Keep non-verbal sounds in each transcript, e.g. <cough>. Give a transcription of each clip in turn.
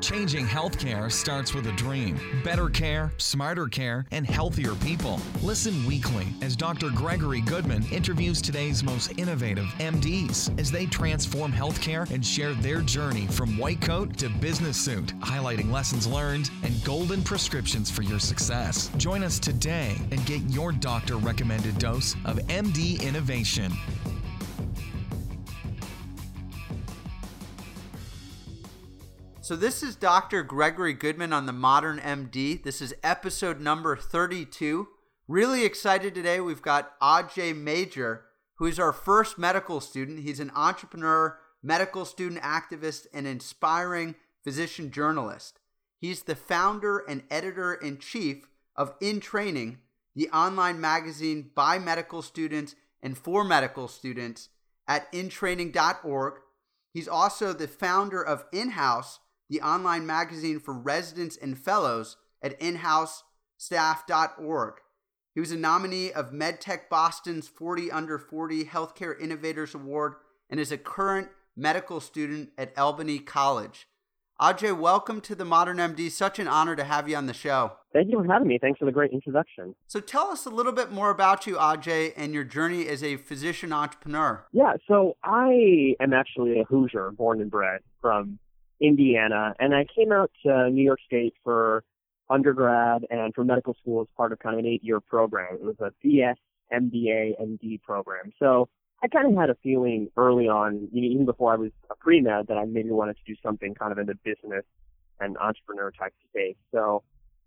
Changing healthcare starts with a dream. Better care, smarter care, and healthier people. Listen weekly as Dr. Gregory Goodman interviews today's most innovative MDs as they transform healthcare and share their journey from white coat to business suit, highlighting lessons learned and golden prescriptions for your success. Join us today and get your doctor recommended dose of MD innovation. So, this is Dr. Gregory Goodman on the Modern MD. This is episode number 32. Really excited today. We've got Ajay Major, who is our first medical student. He's an entrepreneur, medical student activist, and inspiring physician journalist. He's the founder and editor in chief of In Training, the online magazine by medical students and for medical students at intraining.org. He's also the founder of In House the online magazine for residents and fellows at inhousestaff.org. He was a nominee of MedTech Boston's 40 Under 40 Healthcare Innovators Award and is a current medical student at Albany College. Ajay, welcome to the Modern MD. Such an honor to have you on the show. Thank you for having me. Thanks for the great introduction. So, tell us a little bit more about you, Ajay, and your journey as a physician entrepreneur. Yeah, so I am actually a Hoosier, born and bred from Indiana, and I came out to New York State for undergrad and for medical school as part of kind of an eight-year program. It was a BS, MBA, MD program. So I kind of had a feeling early on, even before I was a pre-med, that I maybe wanted to do something kind of in the business and entrepreneur type space. So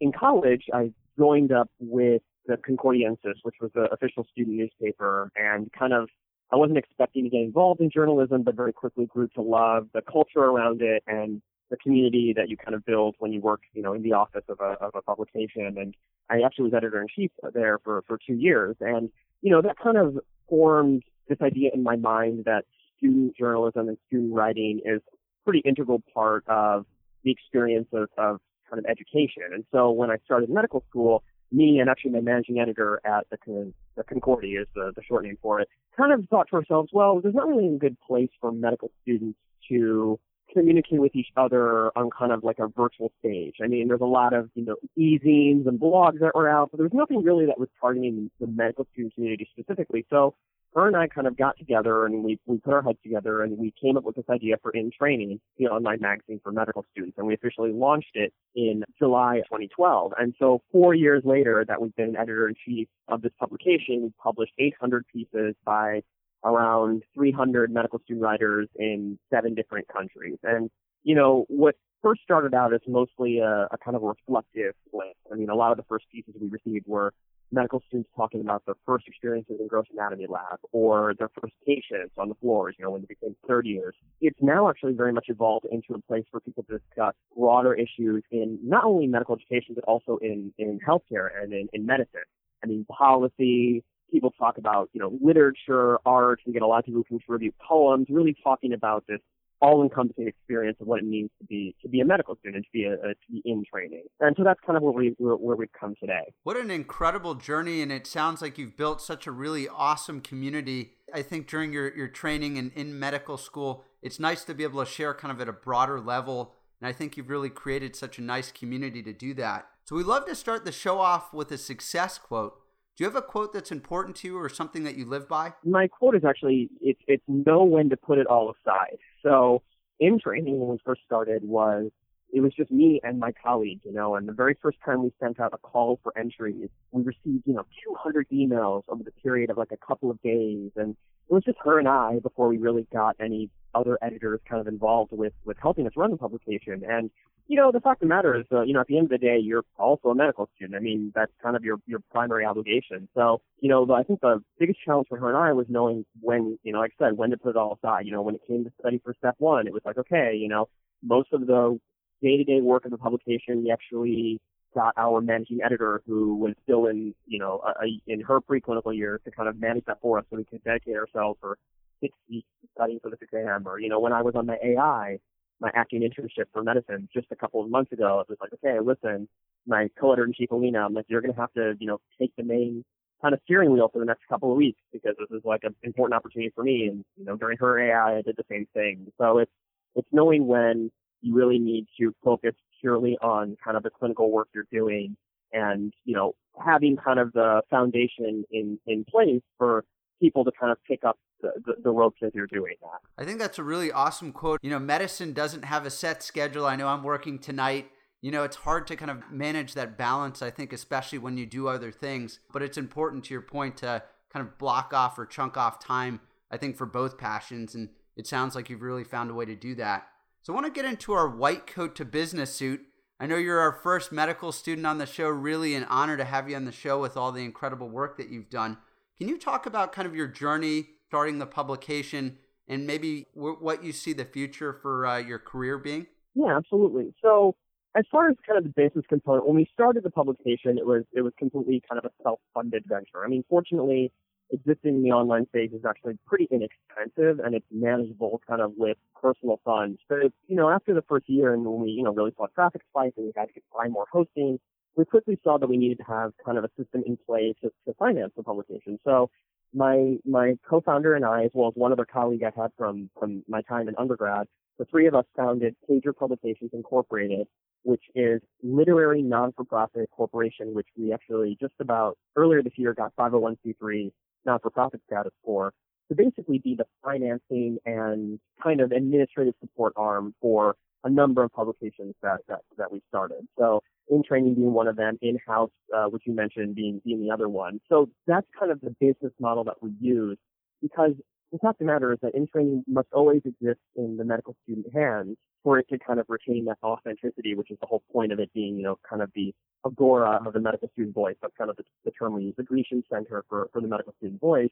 in college, I joined up with the Concordiensis, which was the official student newspaper, and kind of I wasn't expecting to get involved in journalism, but very quickly grew to love the culture around it and the community that you kind of build when you work, you know, in the office of a, of a publication. And I actually was editor in chief there for, for two years. And, you know, that kind of formed this idea in my mind that student journalism and student writing is a pretty integral part of the experience of, of kind of education. And so when I started medical school, me and actually my managing editor at the, the Concordy is the, the short name for it, kind of thought to ourselves, well, there's not really a good place for medical students to communicate with each other on kind of like a virtual stage. I mean, there's a lot of, you know, e-zines and blogs that were out, but there's nothing really that was targeting the medical student community specifically. So her and I kind of got together and we, we put our heads together and we came up with this idea for In Training, the online magazine for medical students. And we officially launched it in July 2012. And so four years later that we've been editor in chief of this publication, we've published 800 pieces by around 300 medical student writers in seven different countries. And, you know, what first started out as mostly a, a kind of reflective list. I mean, a lot of the first pieces we received were medical students talking about their first experiences in gross anatomy lab or their first patients on the floors, you know, when they became third years. It's now actually very much evolved into a place for people to discuss broader issues in not only medical education, but also in, in healthcare and in, in medicine. I mean, policy, people talk about, you know, literature, art, and get a lot of people who contribute poems, really talking about this all-encompassing experience of what it means to be to be a medical student, to be a, a to be in training, and so that's kind of where we where, where we've come today. What an incredible journey, and it sounds like you've built such a really awesome community. I think during your your training and in medical school, it's nice to be able to share kind of at a broader level, and I think you've really created such a nice community to do that. So we love to start the show off with a success quote. Do you have a quote that's important to you or something that you live by? My quote is actually it's it's know when to put it all aside. So in training when we first started was it was just me and my colleague, you know, and the very first time we sent out a call for entries, we received, you know, 200 emails over the period of like a couple of days. And it was just her and I before we really got any other editors kind of involved with, with helping us run the publication. And, you know, the fact of the matter is, uh, you know, at the end of the day, you're also a medical student. I mean, that's kind of your, your primary obligation. So, you know, I think the biggest challenge for her and I was knowing when, you know, like I said, when to put it all aside. You know, when it came to study for step one, it was like, okay, you know, most of the day-to-day work of the publication, we actually got our managing editor who was still in, you know, a, a, in her preclinical years to kind of manage that for us so we could dedicate ourselves for six weeks studying for this exam. Or, you know, when I was on my AI, my acting internship for medicine just a couple of months ago, it was like, okay, listen, my co-editor in chief, Aleena, I'm like, you're going to have to, you know, take the main kind of steering wheel for the next couple of weeks because this is like an important opportunity for me. And, you know, during her AI, I did the same thing. So it's, it's knowing when you really need to focus purely on kind of the clinical work you're doing and, you know, having kind of the foundation in, in place for people to kind of pick up the, the, the ropes as you're doing that. I think that's a really awesome quote. You know, medicine doesn't have a set schedule. I know I'm working tonight. You know, it's hard to kind of manage that balance, I think, especially when you do other things. But it's important to your point to kind of block off or chunk off time, I think, for both passions. And it sounds like you've really found a way to do that. So I want to get into our white coat to business suit. I know you're our first medical student on the show. Really an honor to have you on the show with all the incredible work that you've done. Can you talk about kind of your journey starting the publication and maybe w- what you see the future for uh, your career being? Yeah, absolutely. So as far as kind of the business component, when we started the publication, it was it was completely kind of a self-funded venture. I mean, fortunately, existing in the online space is actually pretty inexpensive and it's manageable kind of with personal funds. But you know, after the first year and when we you know really saw traffic spike and we had to buy more hosting, we quickly saw that we needed to have kind of a system in place to, to finance the publication. So my my co-founder and I, as well as one other colleague I had from from my time in undergrad, the three of us founded Pager Publications Incorporated, which is literary non-for-profit corporation, which we actually just about earlier this year got 501c3 non-for-profit status for to basically be the financing and kind of administrative support arm for a number of publications that that, that we started. So in training being one of them, in-house, uh, which you mentioned being being the other one. So that's kind of the business model that we use because the fact of the matter is that in training must always exist in the medical student hands for it to kind of retain that authenticity, which is the whole point of it being, you know, kind of the agora of the medical student voice. That's kind of the, the term we use, the Grecian center for, for the medical student voice.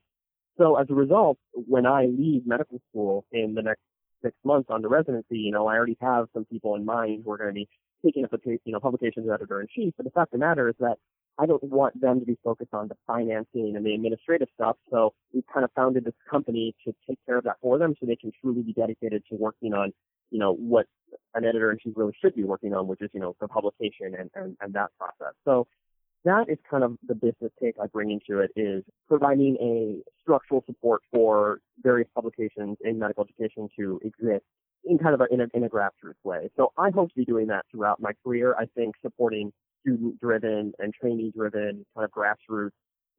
So as a result, when I leave medical school in the next six months on the residency, you know, I already have some people in mind who are going to be taking up the you know publications editor in chief. But the fact of the matter is that I don't want them to be focused on the financing and the administrative stuff. So we've kind of founded this company to take care of that for them, so they can truly be dedicated to working on you know what an editor in chief really should be working on, which is you know the publication and and, and that process. So that is kind of the business take I bring into it is providing a structural support for various publications in medical education to exist in kind of a, in a, in a grassroots way. So I hope to be doing that throughout my career. I think supporting student driven and trainee driven kind of grassroots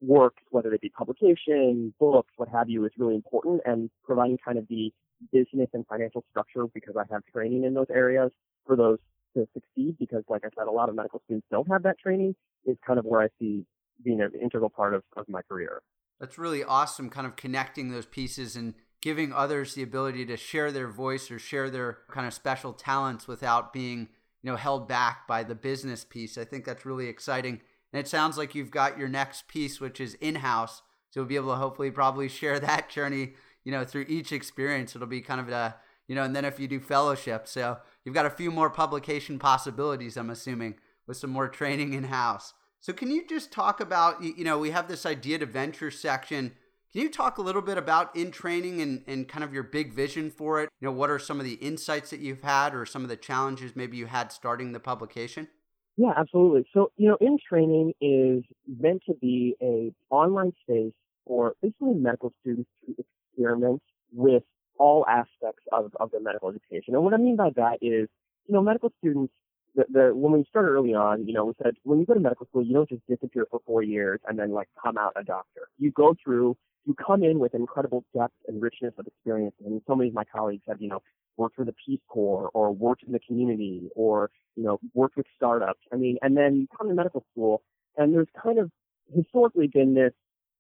works, whether they be publication, books, what have you, is really important and providing kind of the business and financial structure because I have training in those areas for those to succeed because like I said, a lot of medical students don't have that training is kind of where I see being an integral part of, of my career. That's really awesome, kind of connecting those pieces and giving others the ability to share their voice or share their kind of special talents without being, you know, held back by the business piece. I think that's really exciting. And it sounds like you've got your next piece, which is in-house. So we'll be able to hopefully probably share that <laughs> journey, you know, through each experience. It'll be kind of a, you know, and then if you do fellowship, so you've got a few more publication possibilities, I'm assuming, with some more training in-house. So can you just talk about, you know, we have this idea to venture section can you talk a little bit about in training and, and kind of your big vision for it? You know, what are some of the insights that you've had or some of the challenges maybe you had starting the publication? Yeah, absolutely. So, you know, in training is meant to be a online space for basically medical students to experiment with all aspects of, of their medical education. And what I mean by that is, you know, medical students the, the when we started early on, you know, we said when you go to medical school, you don't just disappear for four years and then like come out a doctor. You go through you come in with incredible depth and richness of experience. And so many of my colleagues have, you know, worked for the Peace Corps or worked in the community or, you know, worked with startups. I mean, and then you come to medical school and there's kind of historically been this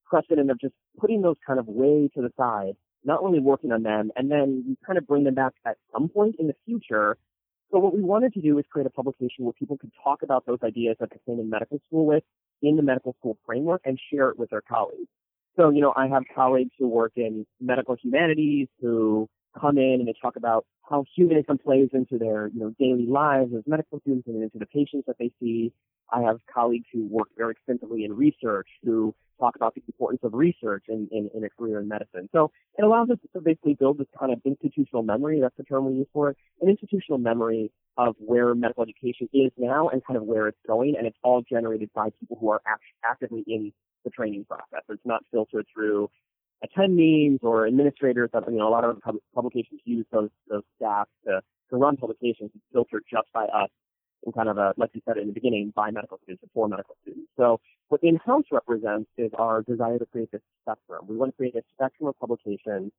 precedent of just putting those kind of way to the side, not really working on them, and then you kind of bring them back at some point in the future. So what we wanted to do is create a publication where people could talk about those ideas that they came in medical school with in the medical school framework and share it with their colleagues. So, you know, I have colleagues who work in medical humanities who come in and they talk about how humanism plays into their, you know, daily lives as medical students and into the patients that they see. I have colleagues who work very extensively in research who talk about the importance of research in, in, in a career in medicine. So it allows us to basically build this kind of institutional memory, that's the term we use for it, an institutional memory of where medical education is now and kind of where it's going, and it's all generated by people who are act- actively in the training process. It's not filtered through attendees or administrators that, you know, a lot of publications use those, those staff to, to run publications filtered just by us and kind of a, like you said in the beginning, by medical students and for medical students. So what in-house represents is our desire to create this spectrum. We want to create a spectrum of publications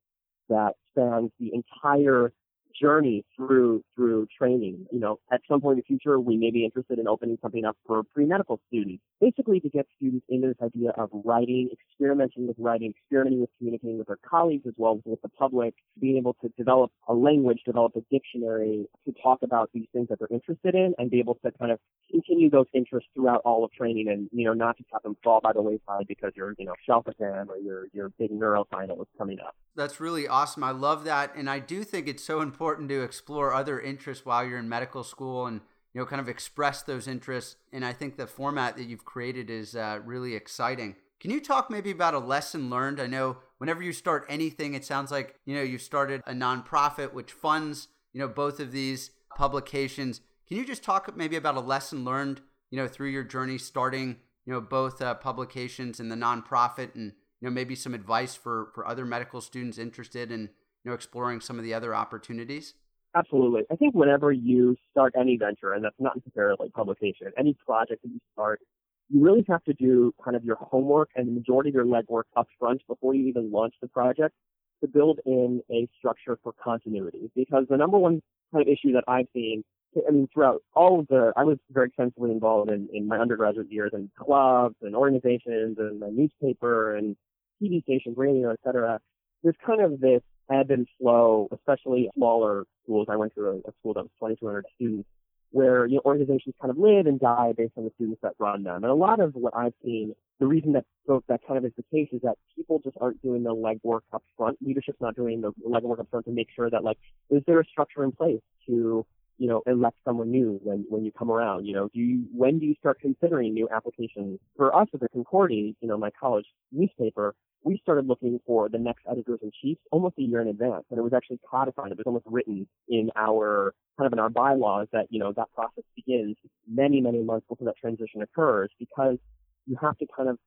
that spans the entire journey through through training. You know, at some point in the future, we may be interested in opening something up for pre-medical students, basically to get students into this idea of writing, experimenting with writing, experimenting with communicating with their colleagues as well as with the public, being able to develop a language, develop a dictionary to talk about these things that they're interested in, and be able to kind of continue those interests throughout all of training, and you know, not just have them fall by the wayside because your you know shelf exam or your your big neuro final is coming up. That's really awesome. I love that, and I do think it's so important to explore other interests while you're in medical school and you know kind of express those interests. And I think the format that you've created is uh, really exciting. Can you talk maybe about a lesson learned? I know whenever you start anything, it sounds like you know you started a nonprofit which funds you know both of these publications. Can you just talk maybe about a lesson learned you know through your journey starting you know both uh, publications and the nonprofit and you know maybe some advice for for other medical students interested in you know, exploring some of the other opportunities? Absolutely. I think whenever you start any venture, and that's not necessarily publication, any project that you start, you really have to do kind of your homework and the majority of your legwork up front before you even launch the project to build in a structure for continuity. Because the number one kind of issue that I've seen, I mean, throughout all of the, I was very extensively involved in, in my undergraduate years in clubs and organizations and the newspaper and TV stations, radio, et cetera. There's kind of this ebb and flow, especially smaller schools. I went to a, a school that was 2,200 students, where you know organizations kind of live and die based on the students that run them. And a lot of what I've seen, the reason that that kind of is the case is that people just aren't doing the legwork up front. Leadership's not doing the legwork up front to make sure that like is there a structure in place to you know, elect someone new when, when you come around? You know, do you, when do you start considering new applications? For us at the Concordy, you know, my college newspaper, we started looking for the next editors in chief almost a year in advance, and it was actually codified. It was almost written in our kind of in our bylaws that you know that process begins many many months before that transition occurs because you have to kind of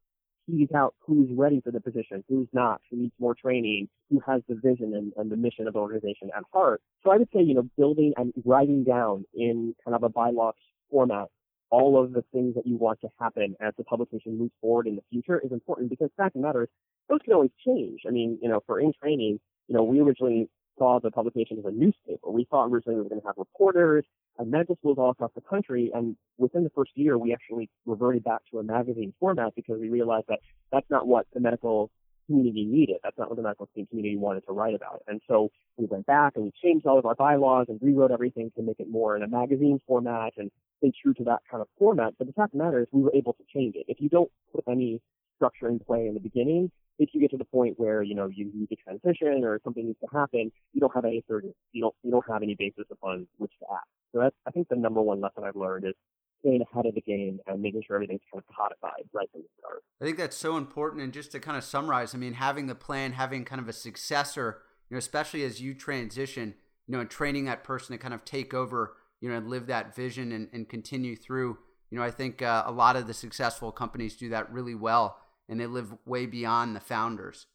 tease out who's ready for the position, who's not, who needs more training, who has the vision and, and the mission of the organization at heart. So I would say, you know, building and writing down in kind of a bylaw format all of the things that you want to happen as the publication moves forward in the future is important because fact of the matter is those can always change. I mean, you know, for in training, you know, we originally saw the publication as a newspaper. We thought originally we were going to have reporters and medical schools all across the country. And within the first year, we actually reverted back to a magazine format because we realized that that's not what the medical community needed. That's not what the medical community wanted to write about. And so we went back and we changed all of our bylaws and rewrote everything to make it more in a magazine format and stay true to that kind of format. But the fact of the matter is we were able to change it. If you don't put any structure in play in the beginning, if you get to the point where you know you need to transition or something needs to happen, you don't have any third, you don't you don't have any basis upon which. That's I think the number one lesson I've learned is staying ahead of the game and making sure everything's kind of codified right from the start. I think that's so important. And just to kind of summarize, I mean, having the plan, having kind of a successor, you know, especially as you transition, you know, and training that person to kind of take over, you know, and live that vision and, and continue through. You know, I think uh, a lot of the successful companies do that really well and they live way beyond the founders.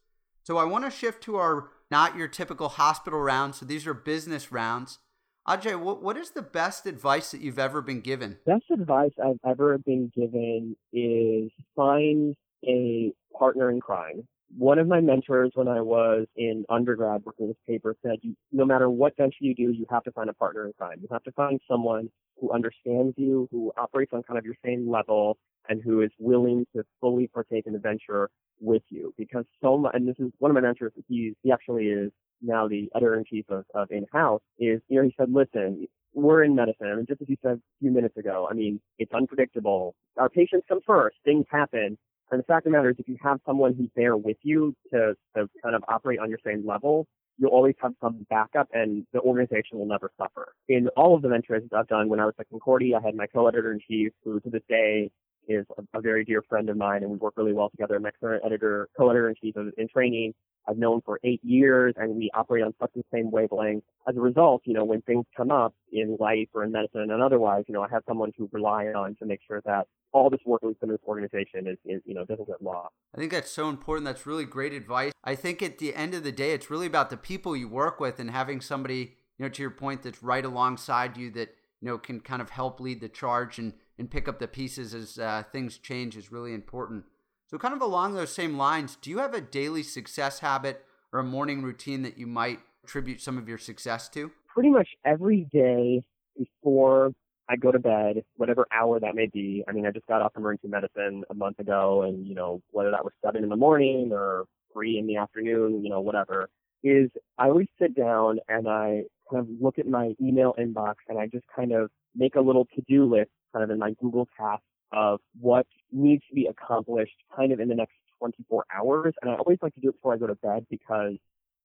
So I want to shift to our not your typical hospital rounds. So these are business rounds. Ajay, what, what is the best advice that you've ever been given? Best advice I've ever been given is find a partner in crime. One of my mentors when I was in undergrad working this paper said, you, no matter what venture you do, you have to find a partner in crime. You have to find someone who understands you, who operates on kind of your same level, and who is willing to fully partake in the venture with you. Because so much, and this is one of my mentors, he's, he actually is now the editor in chief of, of in-house, is, you know, he said, listen, we're in medicine. I mean, just as you said a few minutes ago, I mean, it's unpredictable. Our patients come first. Things happen. And the fact of the matter is, if you have someone who's there with you to, to kind of operate on your same level, you'll always have some backup and the organization will never suffer. In all of the ventures I've done, when I was at Concordy, I had my co-editor in chief who to this day is a, a, very dear friend of mine and we work really well together. My current editor, co-editor in chief in training I've known for eight years and we operate on such the same wavelength. As a result, you know, when things come up in life or in medicine and otherwise, you know, I have someone to rely on to make sure that all this work we've done in this organization is, is, you know, doesn't get lost. I think that's so important. That's really great advice. I think at the end of the day, it's really about the people you work with and having somebody, you know, to your point, that's right alongside you that, you know, can kind of help lead the charge and, and pick up the pieces as uh, things change is really important. So, kind of along those same lines, do you have a daily success habit or a morning routine that you might attribute some of your success to? Pretty much every day before I go to bed, whatever hour that may be. I mean, I just got off emergency medicine a month ago, and you know, whether that was seven in the morning or three in the afternoon, you know, whatever, is I always sit down and I kind of look at my email inbox and I just kind of make a little to-do list kind of in my Google Tasks of what needs to be accomplished kind of in the next 24 hours. And I always like to do it before I go to bed because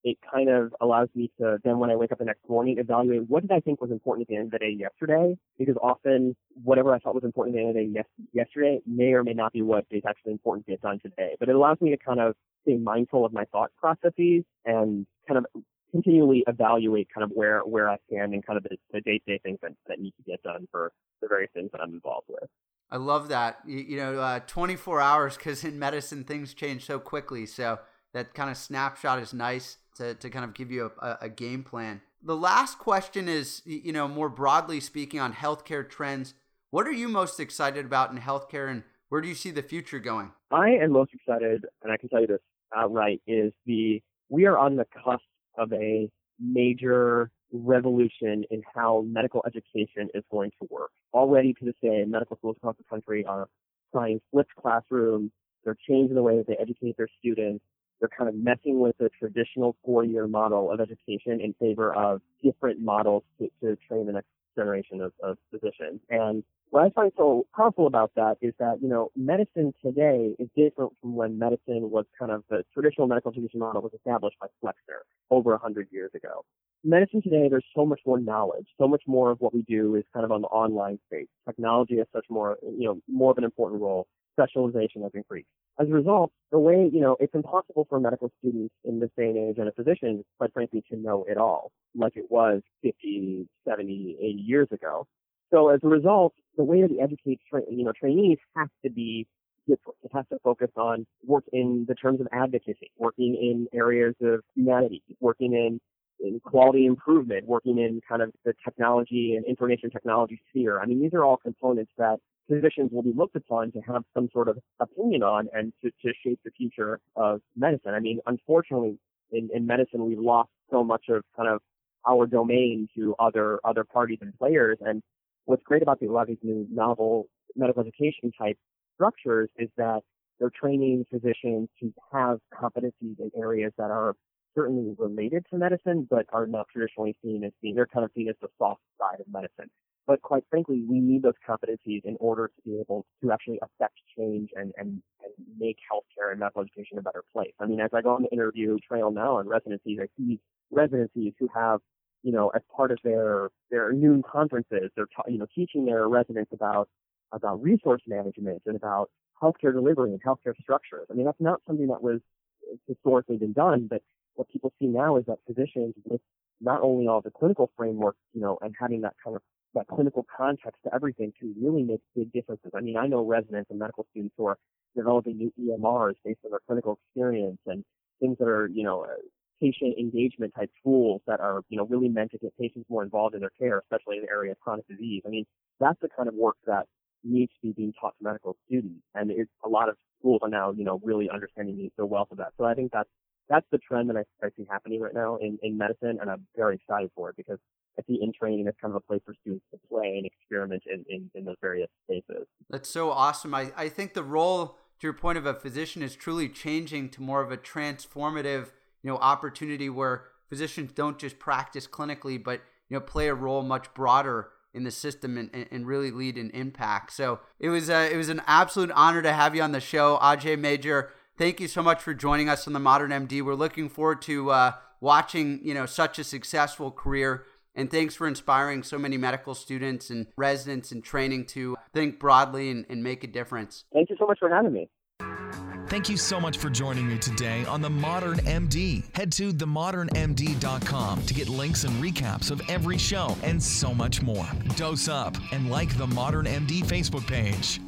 it kind of allows me to then when I wake up the next morning evaluate what did I think was important at the end of the day yesterday because often whatever I thought was important at the end of the day yes, yesterday may or may not be what is actually important to get done today. But it allows me to kind of stay mindful of my thought processes and kind of continually evaluate kind of where where I stand and kind of the, the day-to-day things that, that need to get done for the various things that I'm involved with. I love that. You, you know, uh, 24 hours because in medicine things change so quickly. So that kind of snapshot is nice to, to kind of give you a, a game plan. The last question is, you know, more broadly speaking on healthcare trends. What are you most excited about in healthcare and where do you see the future going? I am most excited, and I can tell you this outright, is the we are on the cusp of a major revolution in how medical education is going to work. Already to this day, medical schools across the country are trying flipped classrooms. They're changing the way that they educate their students. They're kind of messing with the traditional four-year model of education in favor of different models to, to train the next generation of, of physicians. And what I find so powerful about that is that, you know, medicine today is different from when medicine was kind of the traditional medical education model was established by Flexner over a hundred years ago. Medicine today, there's so much more knowledge. So much more of what we do is kind of on the online space. Technology has such more, you know, more of an important role. Specialization has increased. As a result, the way, you know, it's impossible for medical students in this day and age and a physician, quite frankly, to know it all, like it was 50, 70, 80 years ago. So as a result, the way that we educate, tra- you know, trainees has to be different. It has to focus on work in the terms of advocacy, working in areas of humanity, working in, in quality improvement, working in kind of the technology and information technology sphere. I mean, these are all components that physicians will be looked upon to have some sort of opinion on and to, to shape the future of medicine. I mean, unfortunately, in, in medicine, we've lost so much of kind of our domain to other other parties and players, and what's great about the, a lot of these new novel medical education type structures is that they're training physicians to have competencies in areas that are certainly related to medicine, but are not traditionally seen as being, they're kind of seen as the soft side of medicine. But quite frankly, we need those competencies in order to be able to actually affect change and, and, and make healthcare and medical education a better place. I mean, as I go on the interview trail now on residencies, I see residencies who have you know, as part of their their noon conferences, they're ta- you know teaching their residents about about resource management and about healthcare delivery and healthcare structures. I mean, that's not something that was historically been done, but what people see now is that physicians with not only all the clinical framework, you know, and having that kind of that clinical context to everything can really make big differences. I mean, I know residents and medical students who are developing new EMRs based on their clinical experience and things that are, you know, uh, patient engagement type tools that are, you know, really meant to get patients more involved in their care, especially in the area of chronic disease. I mean, that's the kind of work that needs to be being taught to medical students. And it's a lot of schools are now, you know, really understanding the, the wealth of that. So I think that's, that's the trend that I, I see happening right now in, in medicine. And I'm very excited for it because I see in training as kind of a place for students to play and experiment in, in, in those various spaces. That's so awesome. I, I think the role, to your point of a physician, is truly changing to more of a transformative you know opportunity where physicians don't just practice clinically, but you know play a role much broader in the system and, and really lead an impact. So it was a, it was an absolute honor to have you on the show, Ajay Major. Thank you so much for joining us on the Modern MD. We're looking forward to uh, watching you know such a successful career. And thanks for inspiring so many medical students and residents and training to think broadly and, and make a difference. Thank you so much for having me. Thank you so much for joining me today on The Modern MD. Head to themodernmd.com to get links and recaps of every show and so much more. Dose up and like the Modern MD Facebook page.